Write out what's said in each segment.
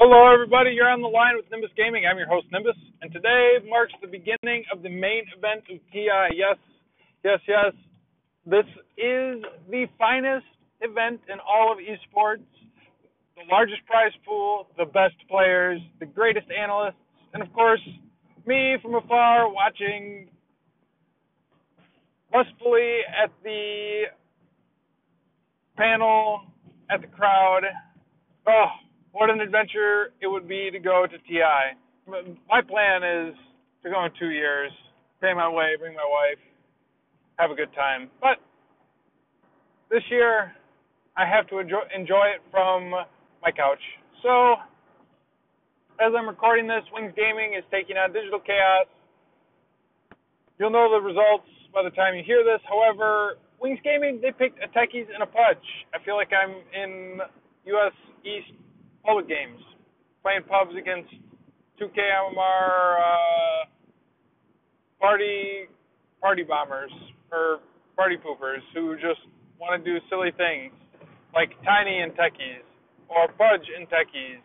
Hello, everybody. You're on the line with Nimbus Gaming. I'm your host, Nimbus, and today marks the beginning of the main event of TI. Yes, yes, yes. This is the finest event in all of esports. The largest prize pool, the best players, the greatest analysts, and of course, me from afar watching lustfully at the panel, at the crowd. Oh, what an adventure it would be to go to TI. My plan is to go in two years, pay my way, bring my wife, have a good time. But this year, I have to enjoy, enjoy it from my couch. So, as I'm recording this, Wings Gaming is taking on Digital Chaos. You'll know the results by the time you hear this. However, Wings Gaming, they picked a Techies and a Pudge. I feel like I'm in US East public games, playing pubs against 2K MMR uh, party party bombers or party poopers who just want to do silly things like Tiny and Techies or Pudge and Techies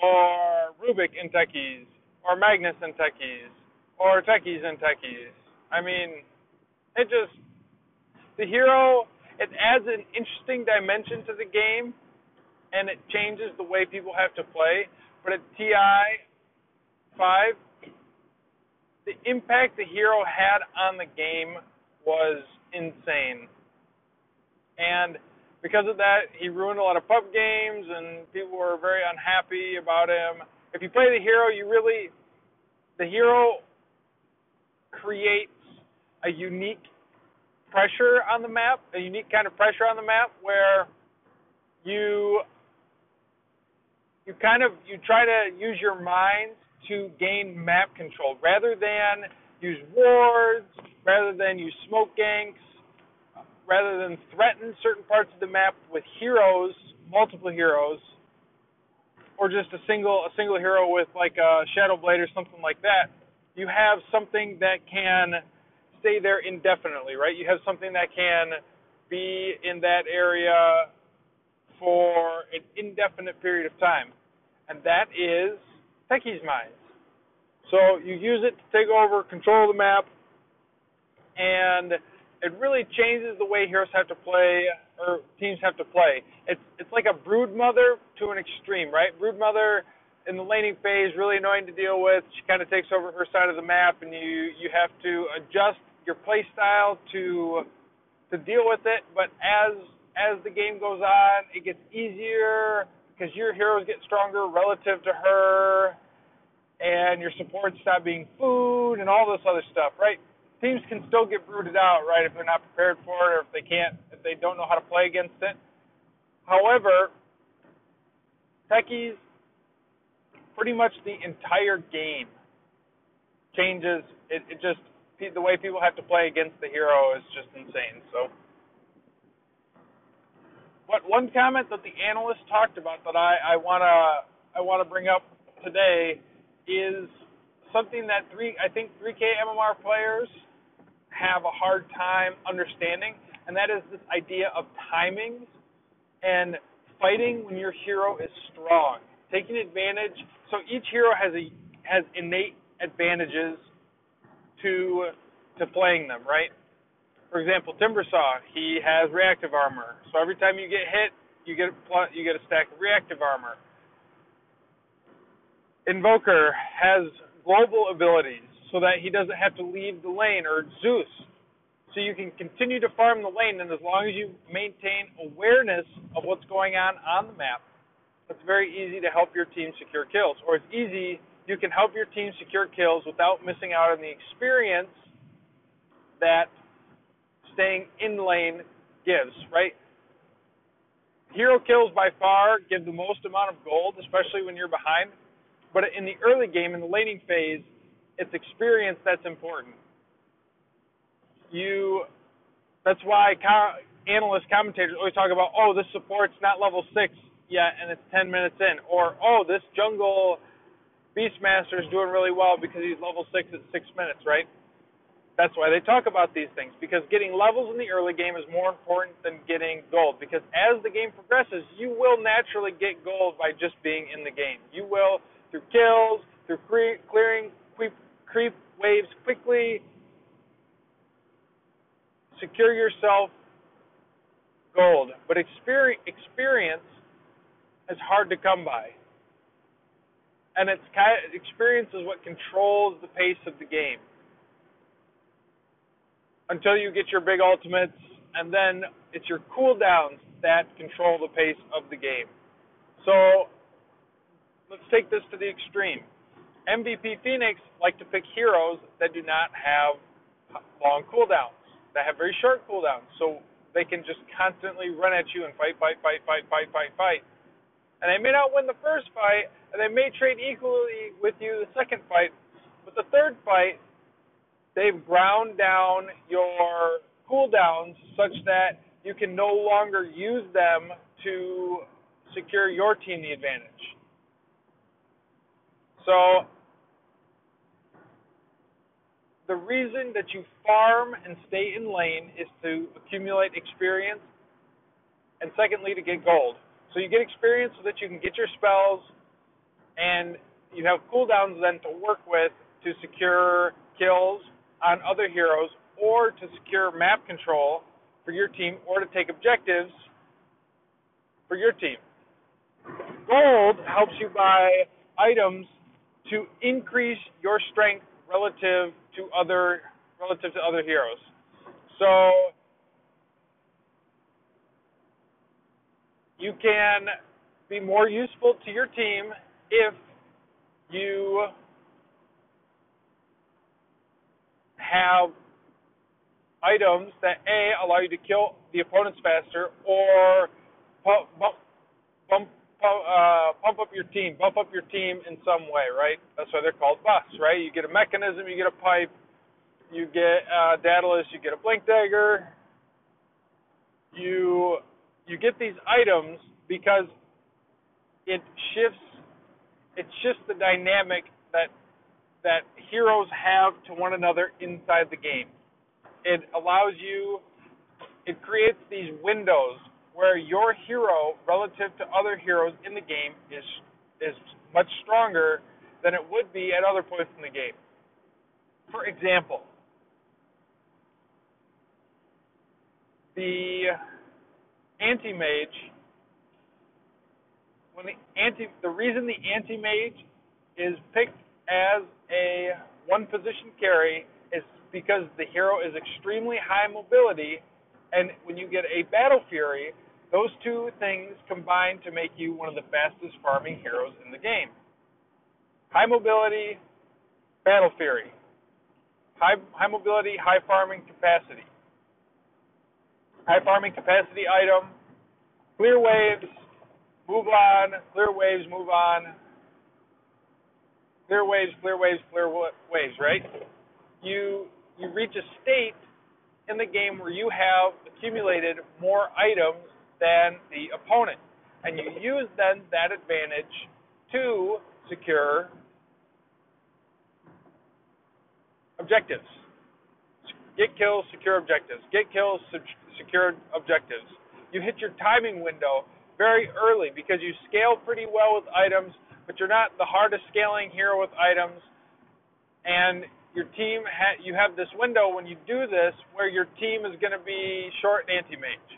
or Rubik and Techies or Magnus and Techies or Techies and Techies. I mean, it just the hero it adds an interesting dimension to the game and it changes the way people have to play. But at TI 5, the impact the hero had on the game was insane. And because of that, he ruined a lot of pub games, and people were very unhappy about him. If you play the hero, you really, the hero creates a unique pressure on the map, a unique kind of pressure on the map where you you kind of you try to use your mind to gain map control rather than use wards, rather than use smoke ganks, rather than threaten certain parts of the map with heroes, multiple heroes, or just a single a single hero with like a shadow blade or something like that. You have something that can stay there indefinitely, right? You have something that can be in that area for an indefinite period of time, and that is Techie's Mines. So you use it to take over control of the map, and it really changes the way heroes have to play or teams have to play. It's it's like a brood mother to an extreme, right? Brood mother in the laning phase really annoying to deal with. She kind of takes over her side of the map, and you you have to adjust your play style to to deal with it. But as as the game goes on, it gets easier because your heroes get stronger relative to her, and your supports stop being food and all this other stuff, right? Teams can still get brooded out, right, if they're not prepared for it or if they can't, if they don't know how to play against it. However, techies, pretty much the entire game changes. It, it just the way people have to play against the hero is just insane. So but one comment that the analyst talked about that I, I wanna I wanna bring up today is something that three I think 3K MMR players have a hard time understanding, and that is this idea of timings and fighting when your hero is strong, taking advantage. So each hero has a has innate advantages to to playing them, right? For example, Timbersaw, he has reactive armor. So every time you get hit, you get you get a stack of reactive armor. Invoker has global abilities so that he doesn't have to leave the lane, or Zeus, so you can continue to farm the lane, and as long as you maintain awareness of what's going on on the map, it's very easy to help your team secure kills. Or it's easy, you can help your team secure kills without missing out on the experience that staying in lane gives, right? Hero kills by far give the most amount of gold, especially when you're behind. But in the early game, in the laning phase, it's experience that's important. You, that's why co- analysts, commentators always talk about, oh, this support's not level six yet, and it's 10 minutes in, or oh, this jungle Beastmaster is doing really well because he's level six at six minutes, right? That's why they talk about these things because getting levels in the early game is more important than getting gold. Because as the game progresses, you will naturally get gold by just being in the game. You will through kills, through cre- clearing creep, creep waves quickly, secure yourself gold. But experience is hard to come by. And it's experience is what controls the pace of the game. Until you get your big ultimates, and then it's your cooldowns that control the pace of the game. So let's take this to the extreme. MVP Phoenix like to pick heroes that do not have long cooldowns, that have very short cooldowns. So they can just constantly run at you and fight, fight, fight, fight, fight, fight, fight. And they may not win the first fight, and they may trade equally with you the second fight, but the third fight, they've ground down your cooldowns such that you can no longer use them to secure your team the advantage. So the reason that you farm and stay in lane is to accumulate experience, and secondly, to get gold. So you get experience so that you can get your spells, and you have cooldowns then to work with to secure kills on other heroes, or to secure map control for your team, or to take objectives for your team. Gold helps you buy items to increase your strength relative to other relative to other heroes. So you can be more useful to your team if you have items that a allow you to kill the opponents faster or bump, bump, bump uh, pump up your team, bump up your team in some way, right? That's why they're called buffs, right? You get a Mekansm, you get a pipe, you get uh, Daedalus, you get a blink dagger. You you get these items because it shifts it shifts the dynamic that that heroes have to one another inside the game. It allows you it creates these windows where your hero relative to other heroes in the game is is much stronger than it would be at other points in the game. For example, the anti-mage when the anti the reason the anti-mage is picked as a one position carry is because the hero is extremely high mobility and when you get a battle fury those two things combine to make you one of the fastest farming heroes in the game. High mobility, battle fury. High, high mobility, high farming capacity. High farming capacity item, clear waves, move on, clear waves, move on. Clear waves, clear waves, clear waves, right? You you reach a state in the game where you have accumulated more items than the opponent. And you use then that advantage to secure objectives. Get kills, secure objectives. Get kills, secure objectives. You hit your timing window very early because you scale pretty well with items, but you're not the hardest scaling hero with items. And your team, ha- you have this window when you do this where your team is going to be short anti mage.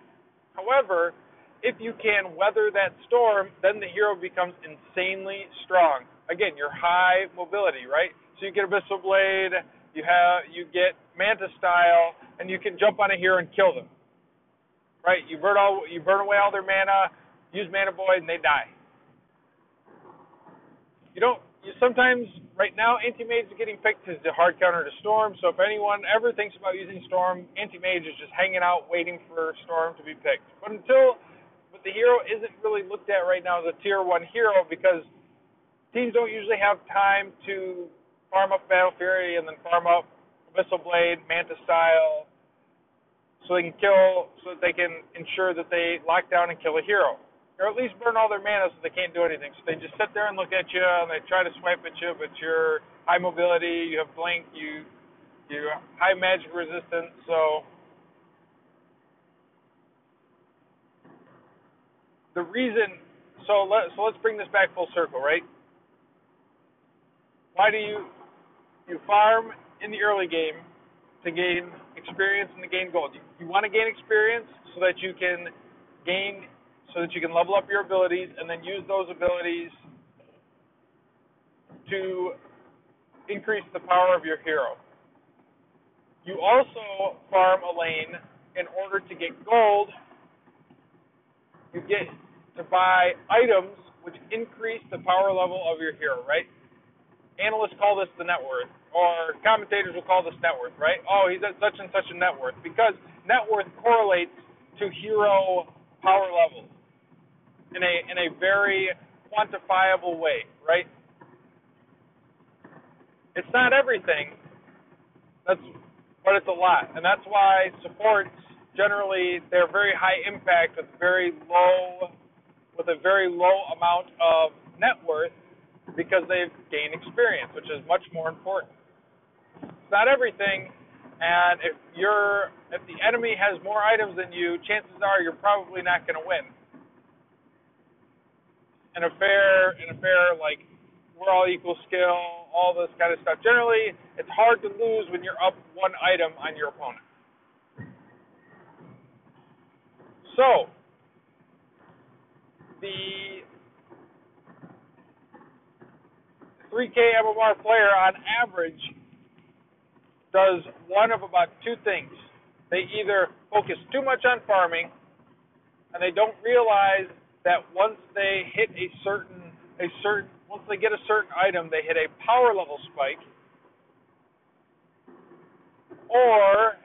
However, if you can weather that storm, then the hero becomes insanely strong. Again, your high mobility, right? So you get Abyssal Blade, you have you get Manta style, and you can jump on a hero and kill them. Right? You burn all you burn away all their mana, use Mana Void, and they die. You don't you sometimes right now anti-mage is getting picked as the hard counter to storm. So if anyone ever thinks about using storm, anti-mage is just hanging out waiting for storm to be picked. But until but the hero isn't really looked at right now as a tier one hero because teams don't usually have time to farm up Battle Fury and then farm up Abyssal Blade, Manta style, so they can kill, so that they can ensure that they lock down and kill a hero or at least burn all their mana so they can't do anything. So they just sit there and look at you, and they try to swipe at you, but you're high mobility, you have blink, you You high magic resistance, so the reason so let so let's bring this back full circle, right? Why do you you farm in the early game to gain experience and to gain gold? You, you want to gain experience so that you can gain so that you can level up your abilities and then use those abilities to increase the power of your hero. You also farm a lane in order to get gold. You get to buy items which increase the power level of your hero, right? Analysts call this the net worth, or commentators will call this net worth, right? Oh, he's at such and such a net worth because net worth correlates to hero power levels in a in a very quantifiable way, right? It's not everything. That's but it's a lot. And that's why supports generally they're very high impact with very low with a very low amount of net worth because they've gained experience, which is much more important. It's not everything, and if you're if the enemy has more items than you, chances are you're probably not going to win. In a fair in a fair like we're all equal skill, all this kind of stuff. Generally, it's hard to lose when you're up one item on your opponent. So, the 3K MMR player on average does one of about two things. They either focus too much on farming and they don't realize that once they hit a certain a certain once they get a certain item they hit a power level spike or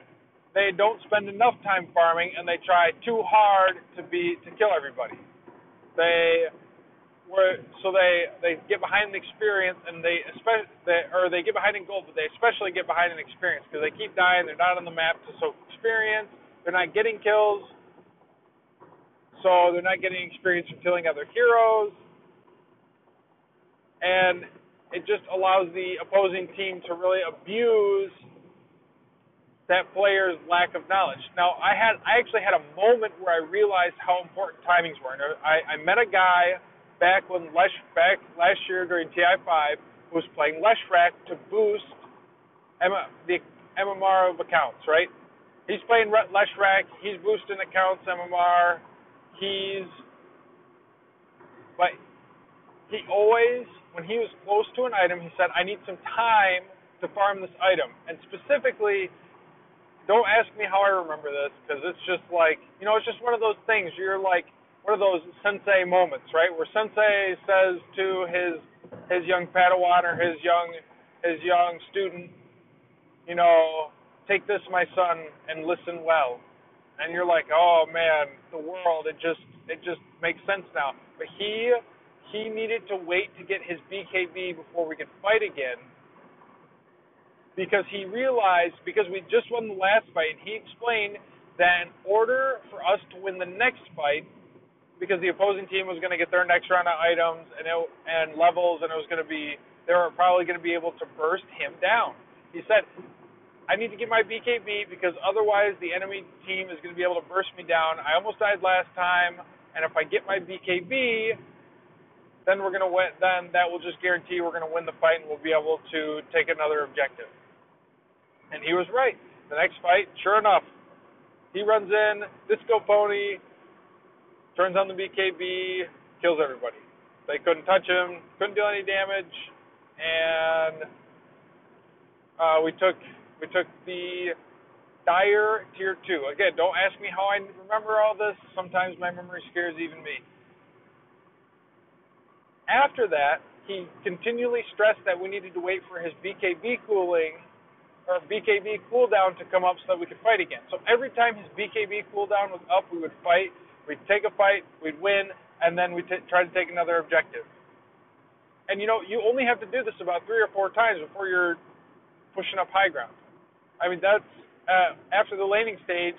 they don't spend enough time farming and they try too hard to be to kill everybody. They were so they they get behind the experience and they especially they, or they get behind in gold, but they especially get behind in experience because they keep dying. They're not on the map to soak experience. They're not getting kills, so they're not getting experience from killing other heroes, and it just allows the opposing team to really abuse that player's lack of knowledge. Now, I had I actually had a moment where I realized how important timings were. And I, I met a guy back when Lesh back last year during TI5 who was playing Leshrac to boost M, the MMR of accounts. Right? He's playing Leshrac. He's boosting accounts MMR. He's but he always when he was close to an item, he said, "I need some time to farm this item," and specifically don't ask me how I remember this because it's just like you know it's just one of those things. You're like one of those sensei moments, right? Where sensei says to his his young Padawan or his young his young student, you know, take this, my son, and listen well. And you're like, oh man, the world. It just it just makes sense now. But he he needed to wait to get his BKB before we could fight again because he realized because we just won the last fight, he explained that in order for us to win the next fight, because the opposing team was going to get their next round of items and it, and levels, and it was going to be they were probably going to be able to burst him down. He said, "I need to get my BKB because otherwise the enemy team is going to be able to burst me down. I almost died last time, and if I get my BKB." Then we're gonna win. Then that will just guarantee we're gonna win the fight, and we'll be able to take another objective. And he was right. The next fight, sure enough, he runs in, Disco Pony, turns on the BKB, kills everybody. They couldn't touch him, couldn't do any damage, and uh, we took we took the Dire Tier 2. Again, don't ask me how I remember all this. Sometimes my memory scares even me. After that, he continually stressed that we needed to wait for his BKB cooling or BKB cooldown to come up so that we could fight again. So every time his BKB cooldown was up, we would fight. We'd take a fight, we'd win, and then we'd t- try to take another objective. And you know, you only have to do this about three or four times before you're pushing up high ground. I mean, that's uh, after the laning stage.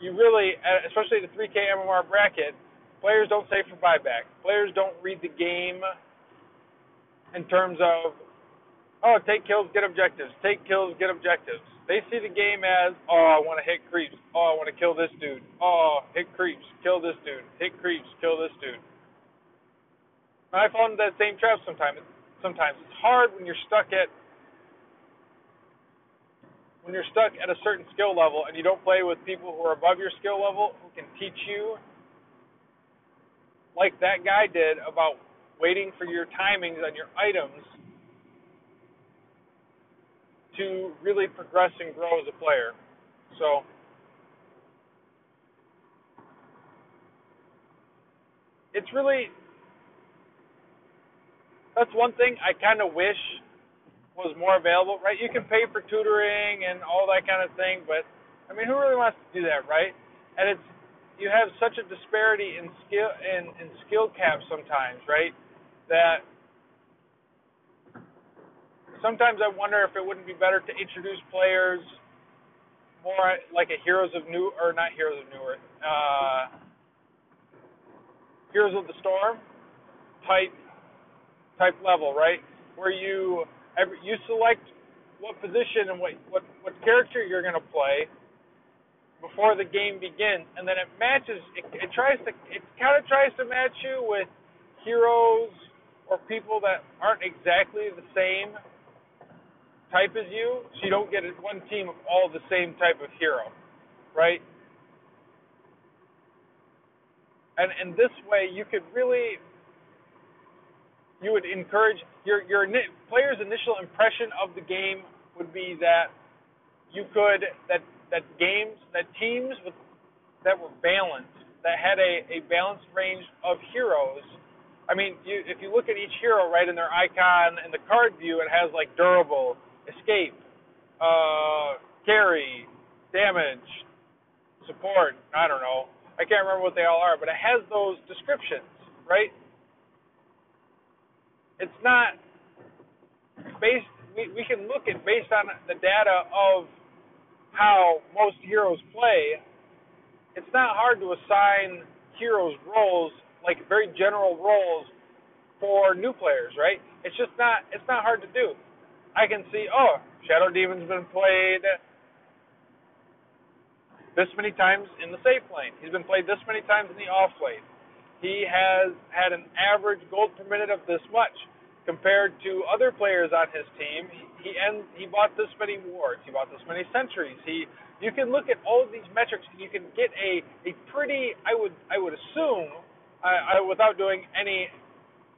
You really, uh, especially the 3K MMR bracket, players don't save for buyback. Players don't read the game in terms of oh, take kills, get objectives. Take kills, get objectives. They see the game as, oh, I want to hit creeps. Oh, I want to kill this dude. Oh, hit creeps, kill this dude. Hit creeps, kill this dude. And I fall into that same trap sometimes. Sometimes it's hard when you're stuck at when you're stuck at a certain skill level and you don't play with people who are above your skill level who can teach you like that guy did about waiting for your timings on your items to really progress and grow as a player. So, it's really that's one thing I kind of wish was more available, right? You can pay for tutoring and all that kind of thing, but I mean, who really wants to do that, right? And it's you have such a disparity in skill in, in skill caps sometimes, right? That sometimes I wonder if it wouldn't be better to introduce players more like a Heroes of New or not Heroes of Newerth, uh, Heroes of the Storm type type level, right? Where you every, you select what position and what what what character you're going to play before the game begins, and then it matches. It, it tries to. It kind of tries to match you with heroes or people that aren't exactly the same type as you, so you don't get one team of all the same type of hero, right? And and this way, you could really. You would encourage your your player's initial impression of the game would be that you could that that games, that teams with, that were balanced, that had a, a balanced range of heroes. I mean, you, if you look at each hero right in their icon in the card view, it has like durable, escape, uh, carry, damage, support. I don't know. I can't remember what they all are, but it has those descriptions, right? It's not based. We, we can look at based on the data of how most heroes play, it's not hard to assign heroes roles, like very general roles for new players, right? It's just not it's not hard to do. I can see, oh, Shadow Demon's been played this many times in the safe lane. He's been played this many times in the off lane. He has had an average gold per minute of this much compared to other players on his team. He, he he bought this many wards. He bought this many sentries. He you can look at all of these metrics and you can get a a pretty I would I would assume I, I without doing any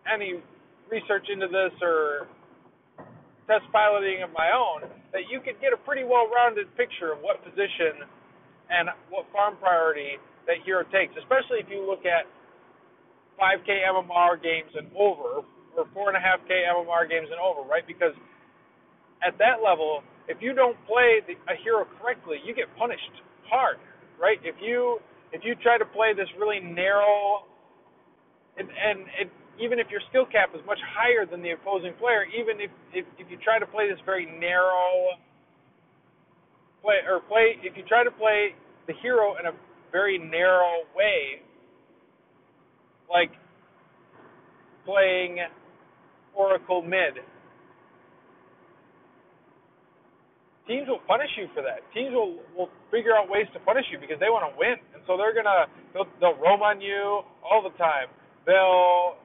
any research into this or test piloting of my own that you could get a pretty well-rounded picture of what position and what farm priority that hero takes, especially if you look at 5K MMR games and over or four and a half K MMR games and over, right? Because at that level, if you don't play the, a hero correctly, you get punished hard, right? If you if you try to play this really narrow, and, and it, even if your skill cap is much higher than the opposing player, even if, if if you try to play this very narrow play or play if you try to play the hero in a very narrow way, like playing Oracle mid. Teams will punish you for that. Teams will will figure out ways to punish you because they want to win, and so they're gonna they'll, they'll roam on you all the time. They'll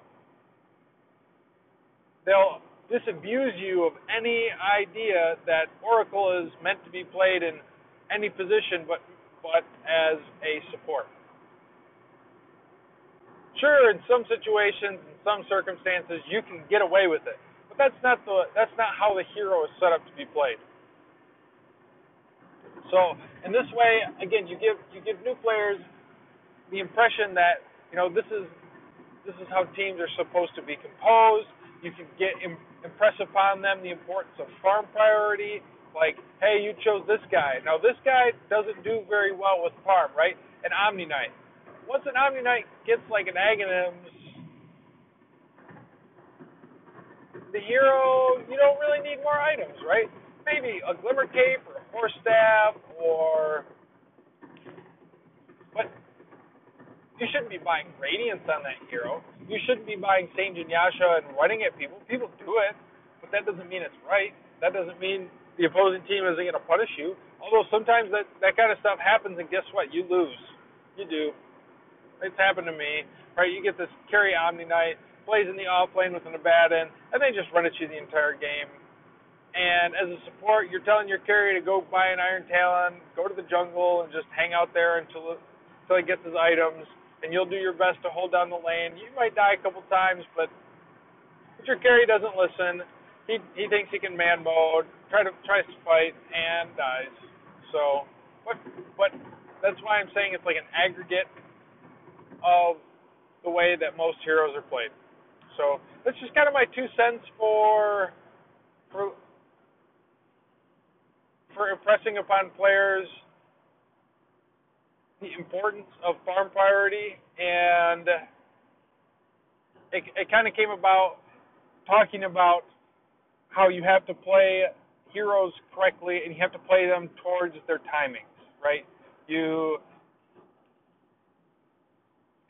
they'll disabuse you of any idea that Oracle is meant to be played in any position but but as a support. Sure, in some situations, in some circumstances you can get away with it. But that's not the that's not how the hero is set up to be played. So in this way, again, you give you give new players the impression that you know this is this is how teams are supposed to be composed. You can get impress upon them the importance of farm priority. Like, hey, you chose this guy. Now this guy doesn't do very well with farm, right? An Omni Knight. Once an Omni Knight gets like an Aghanims the hero, you don't really need more items, right? Maybe a glimmer cape or a force staff or but you shouldn't be buying radiance on that hero. You shouldn't be buying Sange Yasha and running at people. People do it. but that doesn't mean it's right. That doesn't mean the opposing team isn't going to punish you. Although sometimes that that kind of stuff happens, and guess what? You lose. You do. It's happened to me. Right? You get this carry Omni Knight, plays in the off lane with an Abaddon, and they just run at you the entire game. And as a support, you're telling your carry to go buy an Iron Talon, go to the jungle, and just hang out there until until he gets his items. And you'll do your best to hold down the lane. You might die a couple times, but if your carry doesn't listen, he he thinks he can man mode, try to tries to fight and dies. So, but but that's why I'm saying it's like an aggregate of the way that most heroes are played. So that's just kind of my two cents for for for impressing upon players the importance of farm priority and it, it kind of came about talking about how you have to play heroes correctly and you have to play them towards their timings, right? You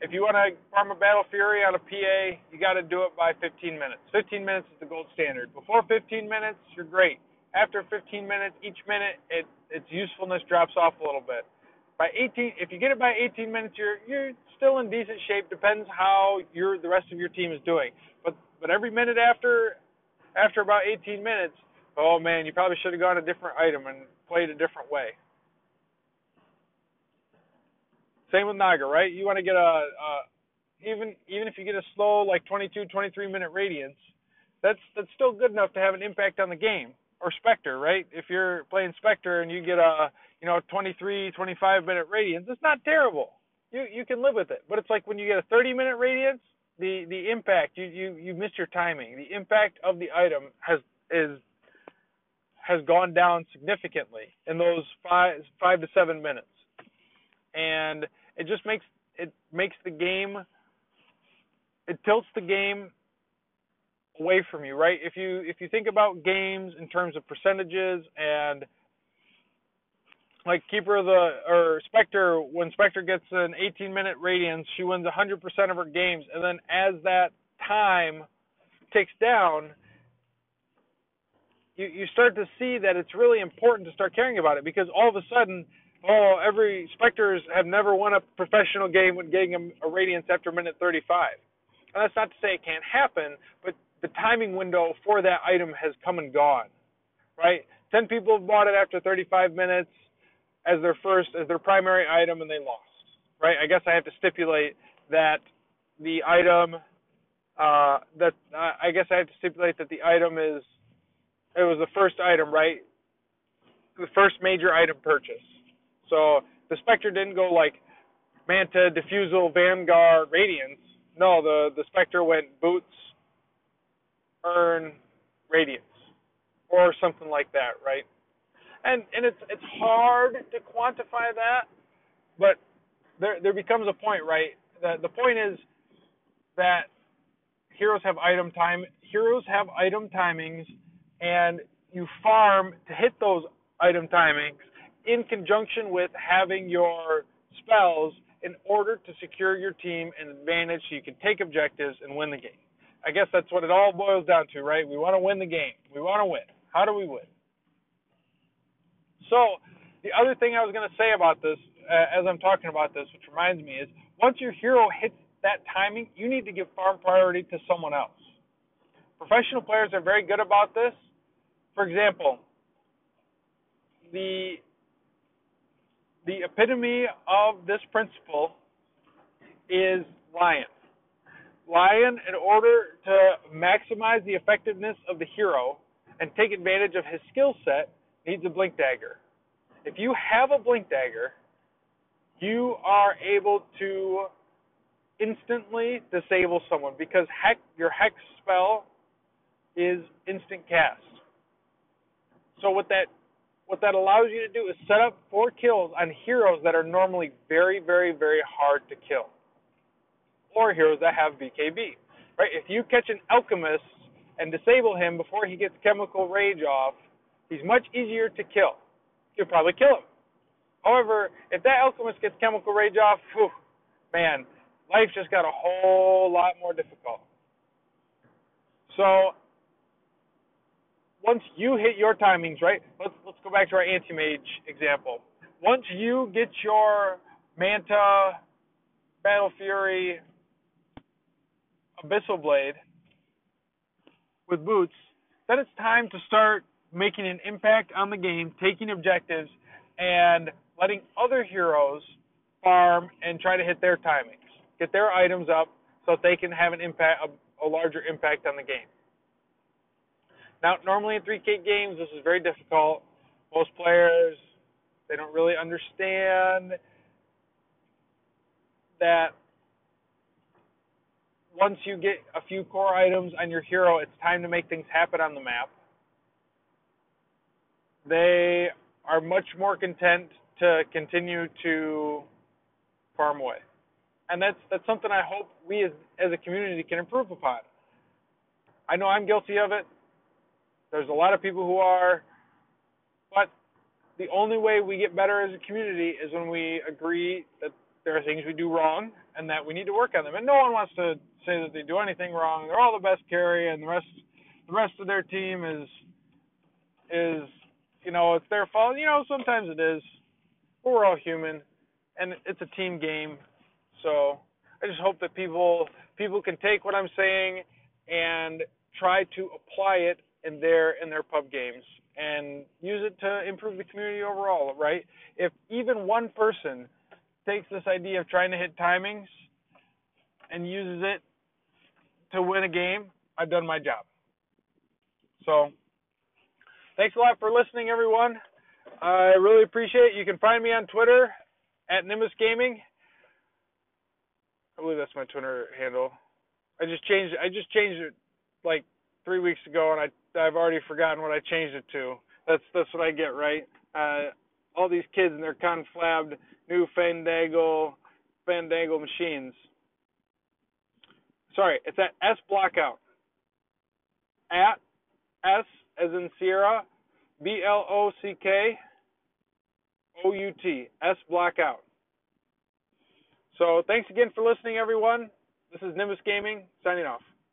if you want to farm a Battle Fury on a PA, you got to do it by 15 minutes. 15 minutes is the gold standard. Before 15 minutes, you're great. After 15 minutes, each minute, it its usefulness drops off a little bit. By 18, if you get it by 18 minutes, you're you're still in decent shape. Depends how your the rest of your team is doing. But but every minute after after about 18 minutes, oh man, you probably should have gone a different item and played a different way. Same with Naga, right? You want to get a, a even even if you get a slow like 22, 23 minute radiance, that's that's still good enough to have an impact on the game. Or Spectre, right? If you're playing Spectre and you get a you know 23, 25 minute radiance, it's not terrible. You you can live with it. But it's like when you get a 30 minute radiance, the the impact you you you missed your timing. The impact of the item has is has gone down significantly in those five five to seven minutes, and it just makes it makes the game it tilts the game away from you, right? If you if you think about games in terms of percentages and like Keeper of the or Spectre, when Spectre gets an 18 minute radiance, she wins 100% of her games, and then as that time ticks down, you you start to see that it's really important to start caring about it because all of a sudden, oh, every Spectres have never won a professional game when getting a, a radiance after minute 35. And that's not to say it can't happen, but the timing window for that item has come and gone, right? 10 people bought it after 35 minutes as their first as their primary item and they lost. Right? I guess I have to stipulate that the item uh, that uh, I guess I have to stipulate that the item is it was the first item, right? The first major item purchase. So the Spectre didn't go like Manta, Diffusal, Vanguard, Radiance. No, the the Spectre went boots, urn, Radiance, or something like that, right? and and it's it's hard to quantify that, but there there becomes a point, right? The the point is that heroes have item time. Heroes have item timings, and you farm to hit those item timings in conjunction with having your spells in order to secure your team an advantage so you can take objectives and win the game. I guess that's what it all boils down to, right? We want to win the game. We want to win. How do we win? So the other thing I was going to say about this, uh, as I'm talking about this, which reminds me, is once your hero hits that timing, you need to give farm priority to someone else. Professional players are very good about this. For example, the the epitome of this principle is Lion. Lion, in order to maximize the effectiveness of the hero and take advantage of his skill set, needs a blink dagger. If you have a blink dagger, you are able to instantly disable someone because heck your hex spell is instant cast. So what that what that allows you to do is set up four kills on heroes that are normally very, very, very hard to kill. Or heroes that have BKB. Right? If you catch an alchemist and disable him before he gets chemical rage off, He's much easier to kill. You'll probably kill him. However, if that alchemist gets chemical rage off, whew, man, life just got a whole lot more difficult. So, once you hit your timings, right? Let's back to our anti-mage example. Once you get your Manta, Battle Fury, Abyssal Blade with boots, then it's time to start making an impact on the game, taking objectives, and letting other heroes farm and try to hit their timings, get their items up so that they can have an impact, a, a larger impact on the game. Now, normally in 3K games, this is very difficult. Most players, they don't really understand that once you get a few core items on your hero, it's time to make things happen on the map. They are much more content to continue to farm away. And that's that's something I hope we as as a community can improve upon. I know I'm guilty of it. There's a lot of people who are, the only way we get better as a community is when we agree that there are things we do wrong and that we need to work on them. And no one wants to say that they do anything wrong. They're all the best carry, and the rest the rest of their team is is you know it's their fault. You know sometimes it is. But we're all human, and it's a team game. So I just hope that people people can take what I'm saying and try to apply it in their in their pub games and use it to improve the community overall, right? If even one person takes this idea of trying to hit timings and uses it to win a game, I've done my job. So, thanks a lot for listening, everyone. I really appreciate it. You can find me on Twitter at Nimbus Gaming. I believe that's my Twitter handle. I just changed. I just changed it like three weeks ago, and I I've already forgotten what I changed it to. That's that's what I get right. Uh, all these kids and their conflabbed new fandangle fandangle machines. Sorry, it's at S Blockout. At S as in Sierra, B L O C K O U T S Blockout. So thanks again for listening, everyone. This is Nimbus Gaming signing off.